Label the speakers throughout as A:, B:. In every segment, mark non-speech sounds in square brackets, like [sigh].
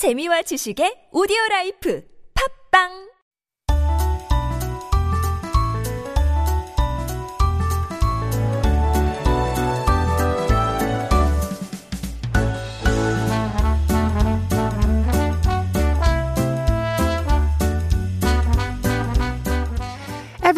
A: 재미와 지식의 오디오 라이프. 팝빵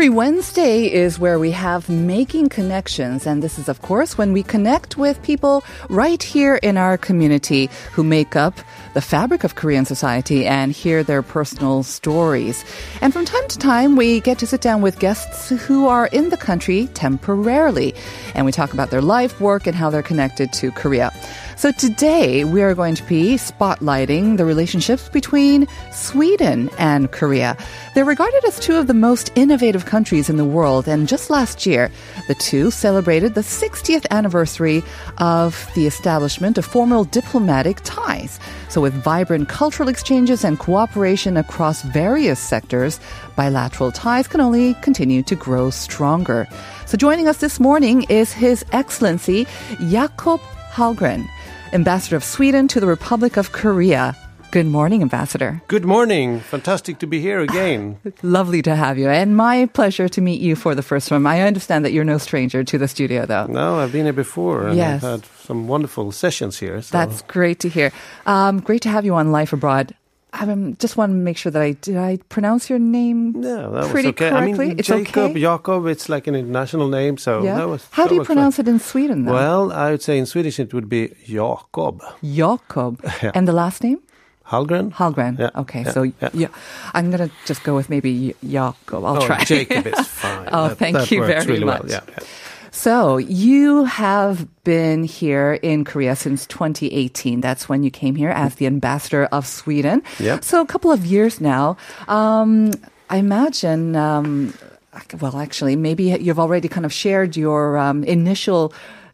B: Every Wednesday is where we have Making Connections. And this is, of course, when we connect with people right here in our community who make up the fabric of Korean society and hear their personal stories. And from time to time, we get to sit down with guests who are in the country temporarily. And we talk about their life, work, and how they're connected to Korea. So today we are going to be spotlighting the relationships between Sweden and Korea. They're regarded as two of the most innovative countries in the world, and just last year, the two celebrated the 60th anniversary of the establishment of formal diplomatic ties. So with vibrant cultural exchanges and cooperation across various sectors, bilateral ties can only continue to grow stronger. So joining us this morning is His Excellency Jakob Hallgren, Ambassador of Sweden to the Republic of Korea. Good morning, Ambassador.
C: Good morning. Fantastic to be here again. [sighs]
B: Lovely to have you, and my pleasure to meet you for the first time. I understand that you're no stranger to the studio, though.
C: No, I've been here before, and
B: Yes.
C: I've had some wonderful sessions here. So.
B: That's great to hear. Um, great to have you on Life Abroad. I just want to make sure that I did I pronounce your name
C: yeah, that
B: pretty
C: was okay.
B: correctly.
C: I mean,
B: it's
C: Jacob,
B: okay.
C: Jakob, it's like an international name, so
B: yeah.
C: that was.
B: How do you pronounce it in Sweden? Though?
C: Well, I would say in Swedish it would be Jakob
B: Jakob. [laughs]
C: Yeah.
B: And the last name?
C: Hallgren.
B: Hallgren.
C: Yeah,
B: Okay,
C: yeah,
B: so
C: yeah.
B: yeah, I'm gonna just go with maybe Jakob. I'll
C: oh,
B: try.
C: Jacob is [laughs] fine.
B: Oh,
C: That-
B: thank
C: that
B: you very
C: really
B: much.
C: Well. Yeah, yeah.
B: So you have been here in Korea since 2018. That's when you came here as the ambassador of Sweden.
C: Yep.
B: So a couple of years now. Um, I imagine. Um, well, actually, maybe you've already kind of shared your um, initial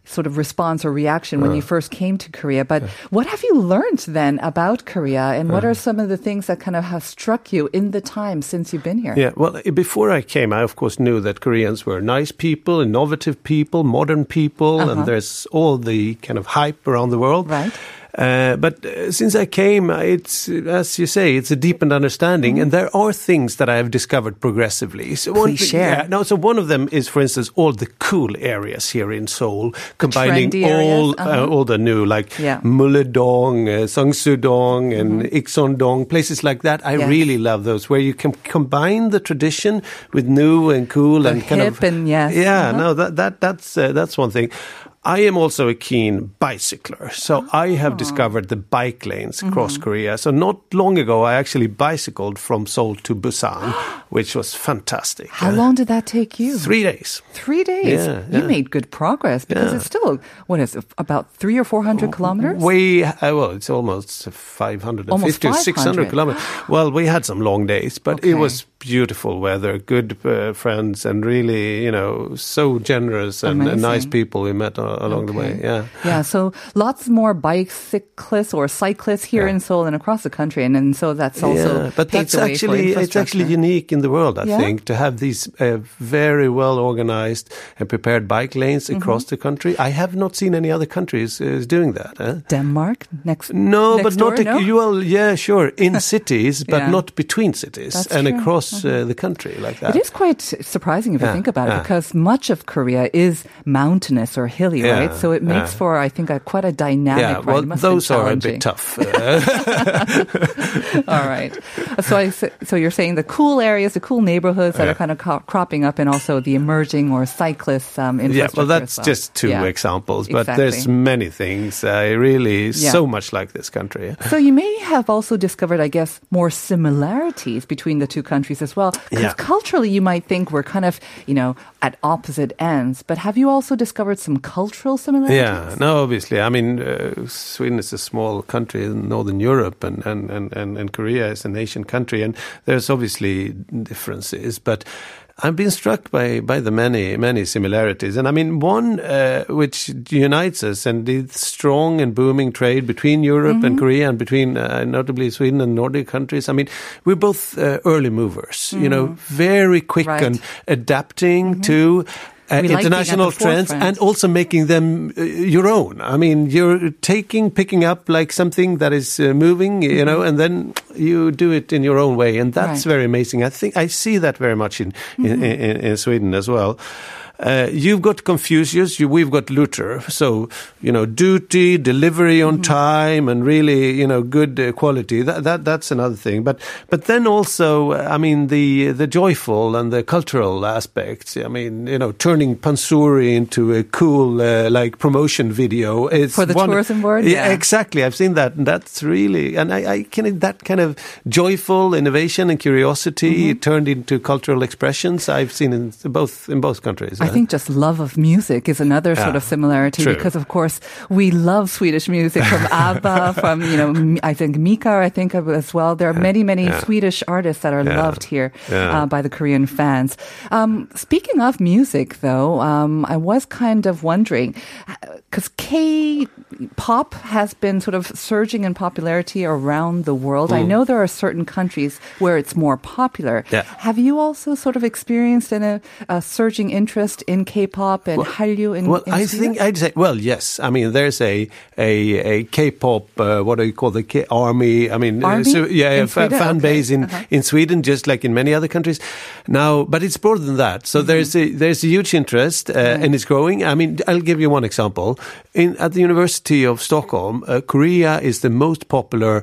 B: sort of response or reaction when you first came to Korea. But what have you learned then about Korea, and what are some of the things that kind of have struck you in the time since you've been here?
C: Yeah, well, before I came, I of course knew that Koreans were nice people, innovative people, modern people,
B: Uh-huh.
C: and there's all the kind of hype around the world.
B: Right.
C: Uh, but uh, since I came, uh, it's as you say, it's a deepened understanding, and there are things that I have discovered progressively. So one
B: Mm-hmm. Please
C: thing-
B: share.
C: Yeah, no, so one of them is, for instance, all the cool areas here in Seoul, combining all
B: uh-huh.
C: uh, all the new like
B: Yeah.
C: Mullae-dong, uh, Seongsu-dong, and Ikseon-dong, places like that. I
B: Mm-hmm. Yes.
C: really love those where you can combine the tradition with new and cool
B: The
C: and kind of
B: and yes.
C: Yeah,
B: Uh-huh.
C: no, that that that's uh, that's one thing. I am also a keen bicycler, so I
B: Ah.
C: have discovered the bike lanes across
B: Mm-hmm.
C: Korea. So not long ago, I actually bicycled from Seoul to Busan, [gasps] which was fantastic.
B: How
C: Uh,
B: long did that take you?
C: Three days.
B: Three days.
C: Yeah,
B: You
C: yeah.
B: made good progress because
C: Yeah.
B: it's still what is it, about three or four hundred kilometers.
C: We uh, well, it's almost 550
B: Almost
C: or 600 kilometers. Well, we had some long days, but
B: Okay.
C: it was beautiful weather, good uh, friends, and really, you know, so generous and, and nice people we met uh, along the way. Yeah.
B: Yeah, so lots more bicyclists or cyclists here
C: Yeah.
B: in Seoul and across the country, and, and so that's also
C: yeah, but that's actually it's actually unique in the world. I
B: Yeah?
C: think to have these uh, very well organized and prepared bike lanes
B: Mm-hmm.
C: across the country. I have not seen any other countries uh, doing that. eh?
B: Denmark next.
C: No,
B: next
C: but not
B: door, no?
C: you well, yeah, sure, in [laughs] cities, but not between cities
B: That's
C: and
B: true. Mm-hmm.
C: Across uh, the country like that.
B: It is quite surprising if you think about it,
C: yeah.
B: because much of Korea is mountainous or hilly,
C: Yeah,
B: right? So it makes
C: yeah.
B: for, I think, a, quite a dynamic
C: Yeah, well,
B: It must have been
C: those are a bit tough. Uh, [laughs] [laughs]
B: All right. So I so you're saying the cool areas, the cool neighborhoods that
C: Yeah.
B: are kind of co- cropping up, and also the emerging or cyclist um,
C: yeah, well, that's
B: well.
C: just two
B: Yeah.
C: examples, but
B: Exactly.
C: there's many things. I really
B: Yeah.
C: so much like this country.
B: So you may have also discovered, I guess, more similarities between the two countries as well. Because
C: Yeah.
B: culturally, you might think we're kind of, you know, at opposite ends. But have you also discovered some cultural similarities?
C: Yeah, no, obviously. I mean, uh, Sweden is a small country in Northern Europe, and, and, and, and, and Korea is an Asian country, and there's obviously differences, but. I've been struck by, by the many many similarities, and I mean one uh, which unites us and the strong and booming trade between Europe and Korea and between uh, notably Sweden and Nordic countries. I mean we're both uh, early movers, you know, very quick
B: Right.
C: and adapting to uh,
B: like
C: international trends
B: forefront.
C: and also making them uh, your own. I mean, you're taking, picking up like something that is uh, moving, you know, and then you do it in your own way, and that's.
B: Right.
C: Very amazing. I think I see that very much in in, in, in Sweden as well. Uh, you've got Confucius, you, we've got Luther. So, you know, duty, delivery on
B: Mm-hmm.
C: time, and really, you know, good uh, quality. That, that that's another thing. But but then also, uh, I mean, the the joyful and the cultural aspects. I mean, you know, turning Pansori into a cool uh, like promotion video. It's
B: For the
C: one-
B: tourism board?
C: Yeah,
B: Yeah.
C: exactly. I've seen that, and that's really, and I, I can that kind of joyful innovation and curiosity
B: Mm-hmm.
C: turned into cultural expressions. I've seen in both in both countries.
B: I think just love of music is another sort of similarity
C: true.
B: because, of course, we love Swedish music from [laughs] ABBA, from you know, I think Mika, I think as well. There are many, many
C: yeah.
B: Swedish artists that are
C: Yeah,
B: loved here
C: yeah.
B: uh, by the Korean fans. Um, speaking of music, though, um, I was kind of wondering because K-pop has been sort of surging in popularity around the world. I know there are certain countries where it's more popular.
C: Yeah.
B: Have you also sort of experienced in a, a surging interest in K-pop and Hallyu in,
C: Well,
B: in
C: I
B: Sweden?
C: think I'd say, well, yes. I mean, there's a a, a K-pop, uh, what do you call the K army? I mean, uh, so, yeah,
B: in
C: fa- fan
B: Okay.
C: base in
B: Uh-huh.
C: in Sweden, just like in many other countries. Now, but it's broader than that. So
B: Mm-hmm.
C: there's a there's a huge interest, uh, and it's growing. I mean, I'll give you one example. In at the University of Stockholm, uh, Korea is the most popular.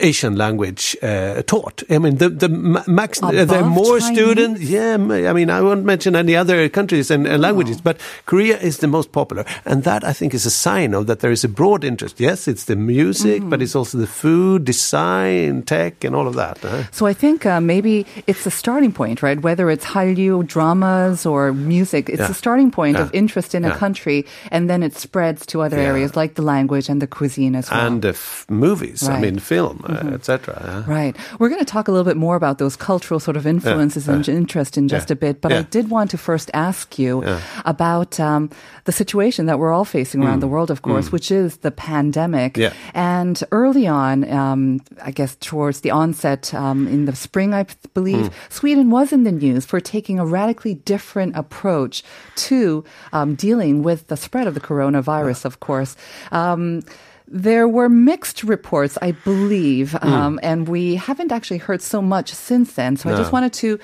C: Asian language uh, taught. I mean, the the max. uh, there are more
B: Chinese?
C: students. Yeah, I mean, I won't mention any other countries and, and languages, but Korea is the most popular, and that I think is a sign of that there is a broad interest. Yes, it's the music, but it's also the food, design, tech, and all of that. uh-huh.
B: So I think uh, maybe it's a starting point, right? Whether it's Hallyu dramas or music, it's
C: Yeah.
B: a starting point of interest in a country, and then it spreads to other
C: Yeah.
B: areas like the language and the cuisine as well.
C: And the f- movies, I mean, film, uh, etc.
B: Right. We're going to talk a little bit more about those cultural sort of influences and interest in just
C: Yeah.
B: a bit. But I did want to first ask you
C: Yeah.
B: about um, the situation that we're all facing around the world, of course, which is the pandemic.
C: Mm. Yeah.
B: And early on, um, I guess towards the onset um, in the spring, I believe,
C: Mm.
B: Sweden was in the news for taking a radically different approach to um, dealing with the spread of the coronavirus, of course. Um, there were mixed reports, I believe,
C: Hmm.
B: um, and we haven't actually heard so much since then. So I just wanted to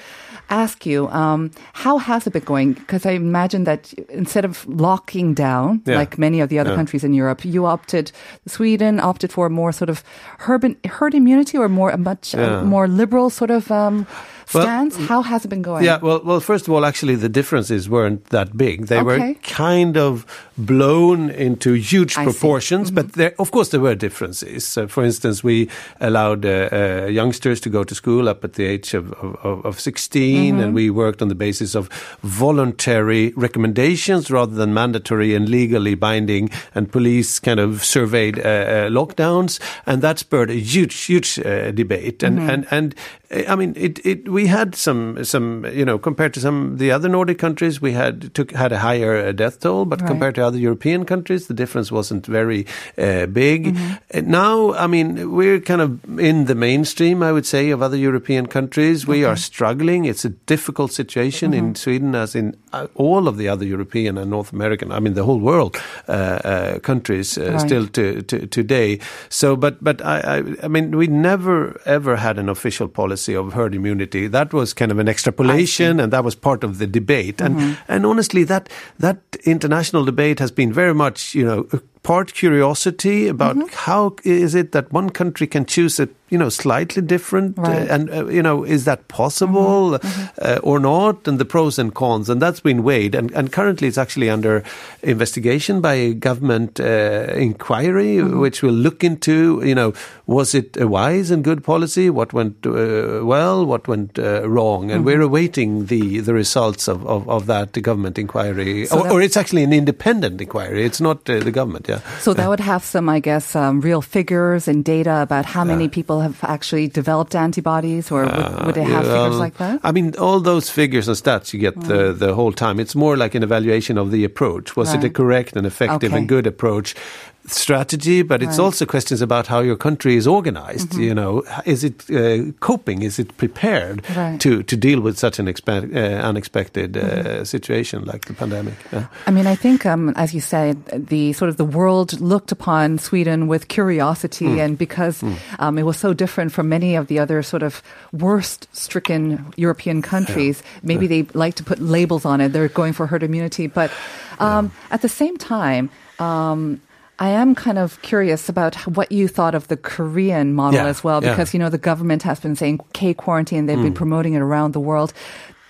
B: ask you, um, how has it been going? Because I imagine that instead of locking down,
C: Yeah.
B: like many of the other
C: Yeah.
B: countries in Europe, you opted, Sweden opted for more sort of herd, herd immunity or more a much uh, more liberal sort of um,
C: Well,
B: how has it been going?
C: Yeah, well, well, first of all, actually, the differences weren't that big. They were kind of blown into huge
B: I
C: proportions, but there, of course, there were differences. So for instance, we allowed uh, uh, youngsters to go to school up at the age of, of, of 16, and we worked on the basis of voluntary recommendations rather than mandatory and legally binding. And police kind of surveyed uh, uh, lockdowns, and that spurred a huge, huge uh, debate. And and and uh, I mean, it, it we had some some you know compared to some of the other Nordic countries, we had took had a higher uh, death toll, but
B: Right.
C: compared to other European countries, the difference wasn't very uh, big. Uh, now, I mean, we're kind of in the mainstream, I would say, of other European countries. We are struggling. It's a difficult situation in Sweden, as in uh, all of the other European and North American. I mean, the whole world uh, uh, countries uh,
B: Right.
C: still to, to today. So, but but I, I I mean, we never ever had an official policy of herd immunity. That was kind of an extrapolation, and that was part of the debate. And mm-hmm. and honestly, that that international debate has been very much, you know. Part curiosity about how is it that one country can choose a you know slightly different uh, and uh, you know is that possible Uh, or not and the pros and cons and that's been weighed and, and currently it's actually under investigation by a government uh, inquiry which will look into you know was it a wise and good policy what went uh, well what went uh, wrong and we're awaiting the the results of, of, of that government inquiry
B: So
C: or, or it's actually an independent inquiry it's not uh, the government yeah
B: So that would have some, I guess, um, real figures and data about how many people have actually developed antibodies, or would, uh, would it have
C: Yeah,
B: figures
C: well,
B: like that?
C: I mean, all those figures and stats you get the, mm. the whole time. It's more like an evaluation of the approach. Was it a correct and effective
B: Okay.
C: and good approach? Strategy, but it's
B: Right.
C: also questions about how your country is organized.
B: Mm-hmm.
C: You know, is it uh, coping? Is it prepared
B: Right.
C: to to deal with such an expe- uh, unexpected uh,
B: Mm-hmm.
C: situation like the pandemic? Yeah.
B: I mean, I think, um, as you said, the sort of the world looked upon Sweden with curiosity,
C: Hmm.
B: and because um, it was so different from many of the other sort of worst-stricken European countries, maybe they like to put labels on it. They're going for herd immunity, but um, at the same time. Um, I am kind of curious about what you thought of the Korean model
C: Yeah,
B: as well,
C: yeah.
B: Because you know the government has been saying K quarantine. They've been promoting it around the world.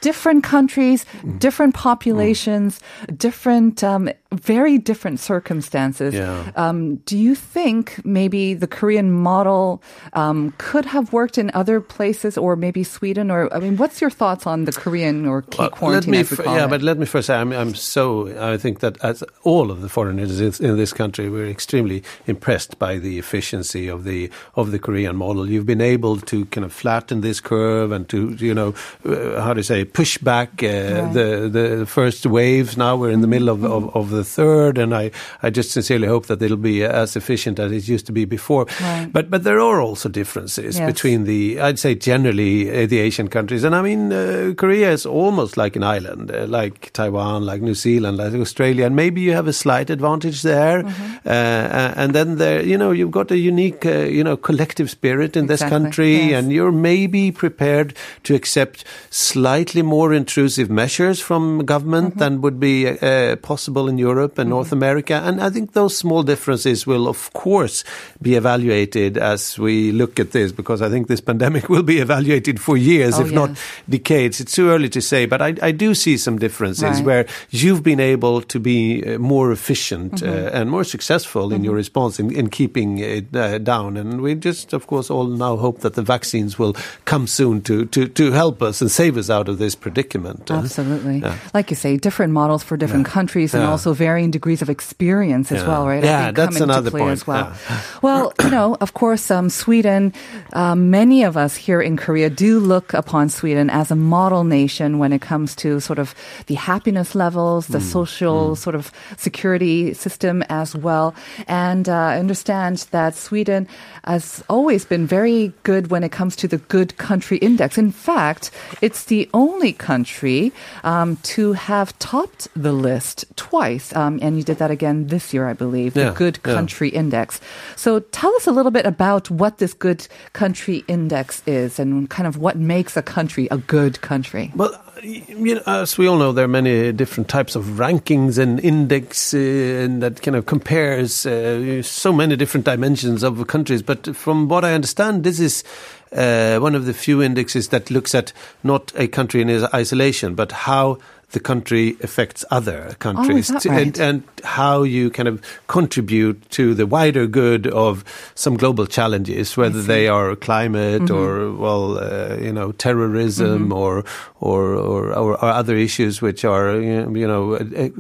B: Different countries,
C: Hmm.
B: different populations, different, um, very different circumstances.
C: Yeah.
B: Um, do you think maybe the Korean model um, could have worked in other places, or maybe Sweden? Or I mean, what's your thoughts on the Korean or K
C: Well, let
B: quarantine?
C: me
B: as we
C: f- yeah,
B: it?
C: but let me first say I'm, I'm so I think that as all of the foreigners in in this country, we're extremely impressed by the efficiency of the of the Korean model. You've been able to kind of flatten this curve and to you know uh, how to say push back uh, the the first waves. Now we're in the middle of, of, of the third, and I I just sincerely hope that it'll be as efficient as it used to be before.
B: Right.
C: But but there are also differences
B: Yes.
C: between the I'd say generally uh, the Asian countries, and I mean uh, Korea is almost like an island, uh, like Taiwan, like New Zealand, like Australia, and maybe you have a slight advantage there,
B: Mm-hmm.
C: uh, and then there you know you've got a unique uh, you know collective spirit in this country,
B: yes.
C: and you're maybe prepared to accept slightly more intrusive measures from government
B: Mm-hmm.
C: than would be uh, possible in Europe and North America, and I think those small differences will of course be evaluated as we look at this because I think this pandemic [laughs] will be evaluated for years,
B: Oh,
C: if not decades. It's too early to say, but I, I do see some differences
B: Right.
C: where you've been able to be uh, more efficient
B: Mm-hmm.
C: uh, and more successful in your response in, in keeping it uh, down. And we just, of course, all now hope that the vaccines will come soon to, to, to help us and save us out of this predicament. uh.
B: Absolutely.
C: Yeah.
B: Like you say, different models for different
C: Yeah.
B: countries and
C: Yeah.
B: also varying degrees of experience as
C: Yeah.
B: well, right? I
C: Yeah,
B: think
C: that's another
B: play
C: point.
B: as well.
C: Yeah. [clears throat]
B: Well, you know, of course, um, Sweden, um, many of us here in Korea do look upon Sweden as a model nation when it comes to sort of the happiness levels,
C: Mm,
B: the social sort of security system as well. And uh, I understand that Sweden has always been very good when it comes to the good country index. In fact, it's the only country um, to have topped the list twice. Um, and you did that again this year, I believe, the
C: Yeah,
B: good
C: yeah.
B: country index. So tell us a little bit about what this good country index is and kind of what makes a country a good country.
C: Well, you know, as we all know, there are many different types of rankings and index uh, and that kind of compares uh, so many different dimensions of countries. But from what I understand, this is uh, one of the few indexes that looks at not a country in isolation, but how the country affects other countries
B: that
C: to-
B: right?
C: and, and how you kind of contribute to the wider good of some global challenges, whether they are climate
B: Mm-hmm.
C: or well, uh, you know, terrorism or, or or or or other issues which are you know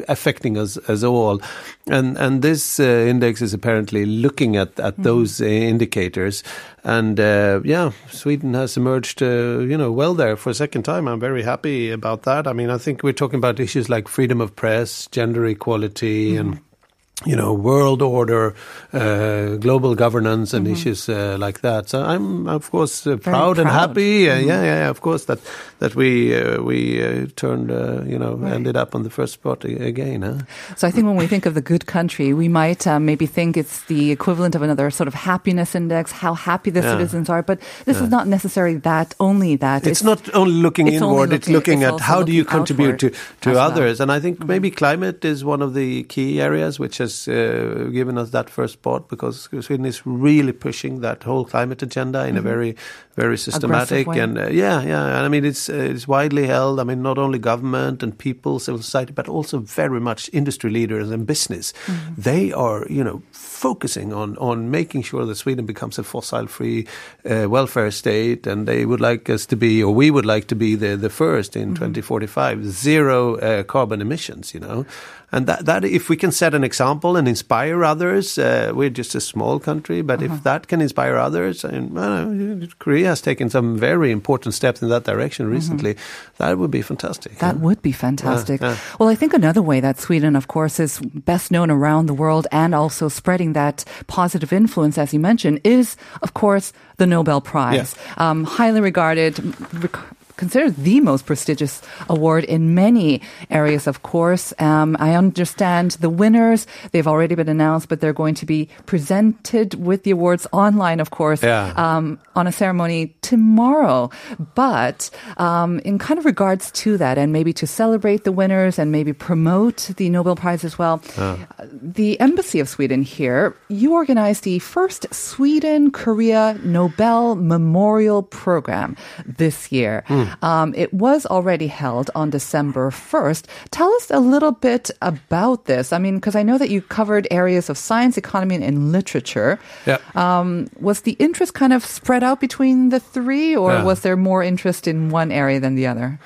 C: affecting us as all. And and this uh, index is apparently looking at at
B: Mm-hmm.
C: those uh, indicators. And uh, yeah, Sweden has emerged, uh, you know, well there for a second time. I'm very happy about that. I mean, I think we're talking about issues like freedom of press, gender equality, and you know, world order, uh, global governance, and issues uh, like that. So I'm, of course, uh, proud, and
B: proud.
C: happy. Uh, yeah, yeah, yeah, of course that that we uh, we uh, turned, uh, you know, ended up on the first spot again. Huh?
B: So I think when we think of the good country, we might maybe think it's the equivalent of another sort of happiness index, how happy the
C: Yeah.
B: citizens are. But this is not necessarily that, only that.
C: It's, not only looking
B: it's only
C: inward; it's
B: looking-
C: looking
B: it's
C: at how do you contribute to to
B: as well.
C: others. And I think maybe climate is one of the key areas which has uh, given us that first spot because Sweden is really pushing that whole climate agenda in a very very systematic
B: way.
C: and uh, yeah yeah. And I mean it's uh, it's widely held. I mean not only government and people, civil society, but also very much industry leaders and business. They are you know focusing on on making sure that Sweden becomes a fossil free uh, welfare state, and they would like us to be, or we would like to be the the first in 2045, zero uh, carbon emissions. You know, and that that if we can set an example and inspire others. Uh, we're just a small country, but
B: Uh-huh.
C: if that can inspire others, and uh, Korea has taken some very important steps in that direction recently, that would be fantastic.
B: Mm-hmm. That
C: yeah.
B: would be fantastic.
C: yeah.
B: Well, I think another way that Sweden, of course, is best known around the world and also spreading that positive influence, as you mentioned, is, of course, the Nobel Prize. Um, highly regarded, rec- considered the most prestigious award in many areas, of course. Um, I understand the winners, they've already been announced, but they're going to be presented with the awards online, of course,
C: Yeah.
B: um, on a ceremony tomorrow. But um, in kind of regards to that, and maybe to celebrate the winners and maybe promote the Nobel Prize as well, uh, the Embassy of Sweden here, you organized the first Sweden Korea Nobel Memorial Program this year. Um, it was already held on December 1st. Tell us a little bit about this. I mean, because I know that you covered areas of science, economy, and literature.
C: Yeah.
B: Um, was the interest kind of spread out between the three, or
C: Yeah.
B: was there more interest in one area than the other?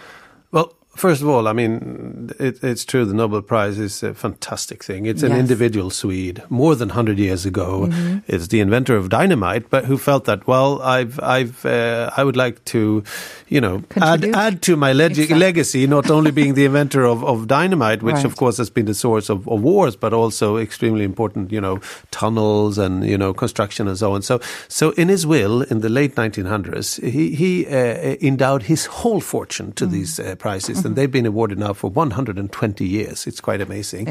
C: Well, first of all, I mean, it, it's true. The Nobel Prize is a fantastic thing. It's an
B: Yes.
C: individual Swede, more than hundred years ago. It's the inventor of dynamite, but who felt that, well, I've, I've, uh, I would like to, you know, add,
B: Contribute?
C: add to my leg-
B: Exactly.
C: legacy, not only being the inventor of, of dynamite, which
B: Right.
C: of course has been the source of, of wars, but also extremely important, you know, tunnels and you know construction and so on. So, so in his will in the late 1900s, he he uh, endowed his whole fortune to these uh, prizes, and they've been awarded now for 120 years. It's quite amazing,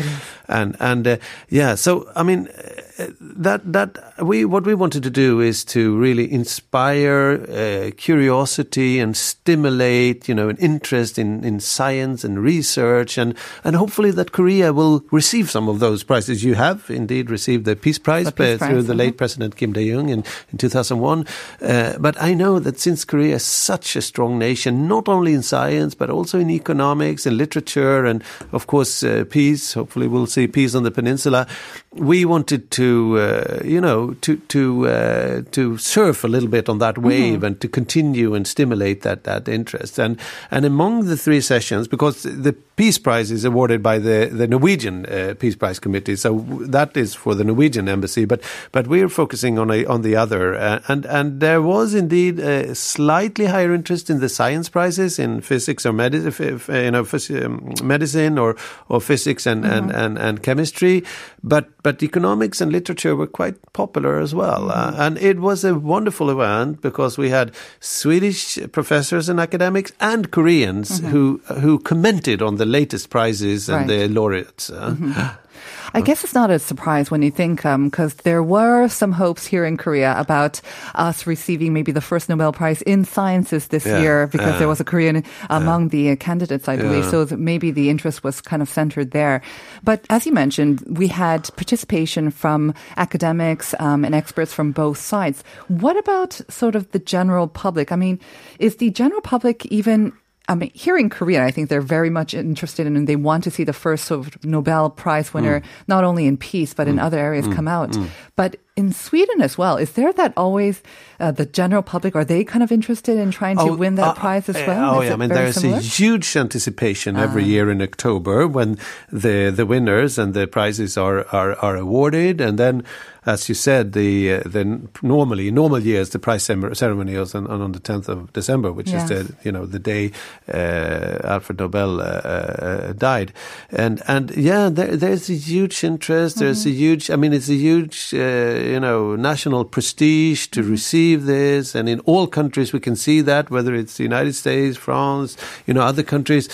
C: and and uh, yeah. So I mean, uh, that that we what we wanted to do is to really inspire uh, curiosity and stimulate, you know, an interest in in science and research, and and hopefully that Korea will receive some of those prizes. You have indeed received the Peace Prize,
B: The Peace
C: uh, through
B: Prize,
C: the
B: mhm.
C: late President Kim Dae Jung in, in 2001. Uh, but I know that since Korea is such a strong nation, not only in science, but also in economics and literature, and of course, uh, peace, hopefully we'll see peace on the peninsula, we wanted to, uh, you know, to, to, uh, to surf a little bit on that wave and to continue and stimulate that, that interest. And, and among the three sessions, because the Peace Prize is awarded by the, the Norwegian uh, Peace Prize Committee, so that is for the Norwegian embassy, but, but we're focusing on, a, on the other. Uh, and, and there was indeed a slightly higher interest in the science prizes in physics or medicine, you know, phys- um, medicine or, or physics and, and, and, and chemistry. But, but economics and literature were quite popular as well. Uh, and it was a wonderful event because we had Swedish professors and academics and Koreans who, who commented on the latest prizes and
B: Right.
C: the laureates. Uh,
B: I guess it's not a surprise when you think, because there were some hopes here in Korea about us receiving maybe the first Nobel Prize in sciences this
C: Yeah,
B: year because
C: yeah.
B: there was a Korean among the uh, candidates, I believe.
C: Yeah.
B: So maybe the interest was kind of centered there. But as you mentioned, we had participation from academics um, and experts from both sides. What about sort of the general public? I mean, is the general public even I mean, here in Korea, I think they're very much interested in, and they want to see the first sort of Nobel Prize winner,
C: Mm.
B: not only in peace, but in other areas come out. But in Sweden as well, is there that always, uh, the general public, are they kind of interested in trying to win that
C: uh,
B: prize as
C: uh,
B: well?
C: Oh,
B: Is
C: yeah. I mean, there's
B: similar? Ah.
C: a huge anticipation every year in October when the the winners and the prizes are are, are awarded, and then. As you said, the uh, the normally normal years the prize ceremony is on, on the 10th of December, which
B: Yes.
C: is the you know the day uh, Alfred Nobel uh, uh, died, and and yeah, there, there's a huge interest. There's a
B: Mm-hmm.
C: huge. I mean, it's a huge uh, you know national prestige to
B: Mm-hmm.
C: receive this, and in all countries we can see that whether it's the United States, France, you know, other countries,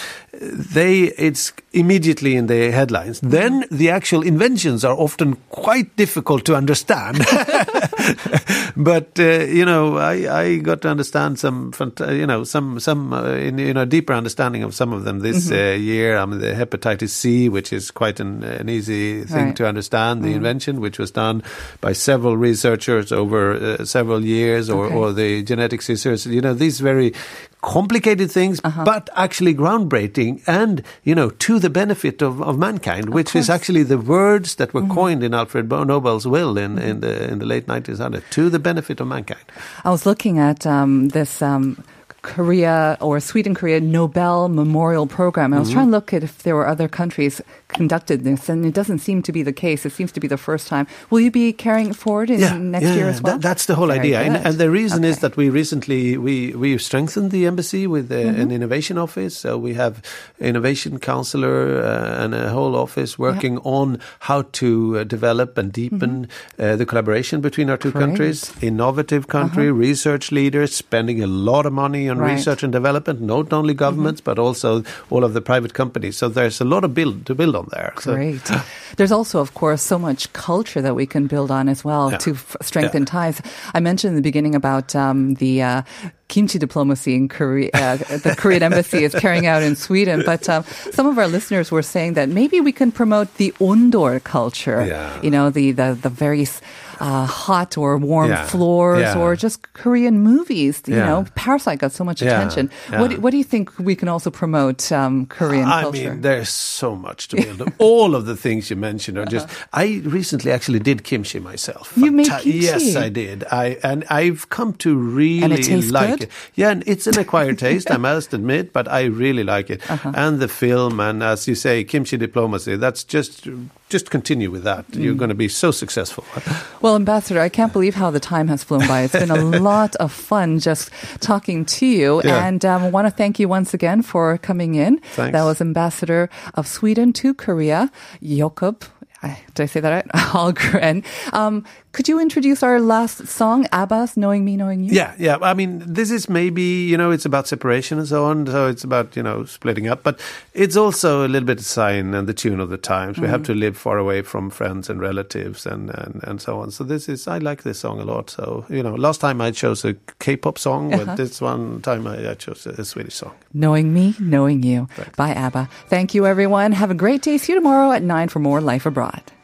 C: they it's immediately in the headlines.
B: Mm-hmm.
C: Then the actual inventions are often quite difficult to understand. [laughs] but uh, you know, I, I got to understand some, you know, some some uh, in, you know deeper understanding of some of them this uh, year. I mean, the hepatitis C, which is quite an, an easy thing
B: Right.
C: to understand, the invention, which was done by several researchers over uh, several years, or,
B: Okay.
C: or the genetic research. You know, these very complicated things,
B: Uh-huh.
C: but actually groundbreaking and, you know, to the benefit of, of mankind, which is actually the words that
B: Mm-hmm.
C: were coined in Alfred Nobel's will in, in the in the late 1900s, to the benefit of mankind.
B: I was looking at um, this um, Korea or Sweden Korea Nobel Memorial Program. I was trying to look at if there were other countries conducted this, and it doesn't seem to be the case. It seems to be the first time. Will you be carrying it forward in next year as well?
C: That, that's the whole
B: Very
C: idea, and, and the reason is that we recently we we strengthened the embassy with uh,
B: Mm-hmm.
C: an innovation office. So we have innovation counselor uh, and a whole office working on how to uh, develop and deepen uh, the collaboration between our two
B: Mm-hmm. Great.
C: countries. Innovative country, research leaders spending a lot of money on
B: Right. Mm-hmm.
C: research and development, not only governments but also all of the private companies. So there's a lot of build to build on there. So-
B: Great. [laughs] There's also, of course, so much culture that we can build on as well
C: Yeah.
B: to f- strengthen ties. I mentioned in the beginning about um, the uh, kimchi diplomacy in Korea, uh, the Korean embassy is carrying out in Sweden. But um, some of our listeners were saying that maybe we can promote the ondol culture.
C: Yeah.
B: You know, the the the very uh, hot or warm
C: Yeah.
B: floors,
C: Yeah.
B: or just Korean movies. You
C: Yeah.
B: know, Parasite got so much attention. What What do you think we can also promote um, Korean
C: I
B: culture?
C: I mean, there's so much to build. All of the things you mentioned are just. I recently actually did kimchi myself.
B: Uh-huh. You made kimchi?
C: Yes, I did. I and I've come to really like
B: good?
C: it. Yeah, and it's an acquired taste, I must admit, but I really like it.
B: Uh-huh.
C: And the film, and as you say, kimchi diplomacy. That's just just continue with that. You're
B: Mm.
C: going to be so successful. [laughs]
B: Well, Ambassador, I can't believe how the time has flown by. It's been a [laughs] lot of fun just talking to you.
C: Yeah.
B: And um, I want to thank you once again for coming in.
C: Thanks.
B: That was Ambassador of Sweden to Korea, Jakob. I- Did I say that right? [laughs] Hallgren. Um, could you introduce our last song, ABBA's Knowing Me, Knowing You?
C: Yeah, yeah. I mean, this is maybe, you know, it's about separation and so on. So it's about, you know, splitting up. But it's also a little bit a sign and the tune of the times. We have to live far away from friends and relatives and, and, and so on. So this is, I like this song a lot. So, you know, last time I chose a K pop song, but this one time I, I chose a, a Swedish song.
B: Knowing Me, Knowing You by ABBA. Thank you, everyone. Have a great day. See you tomorrow at 9 for more Life Abroad. God.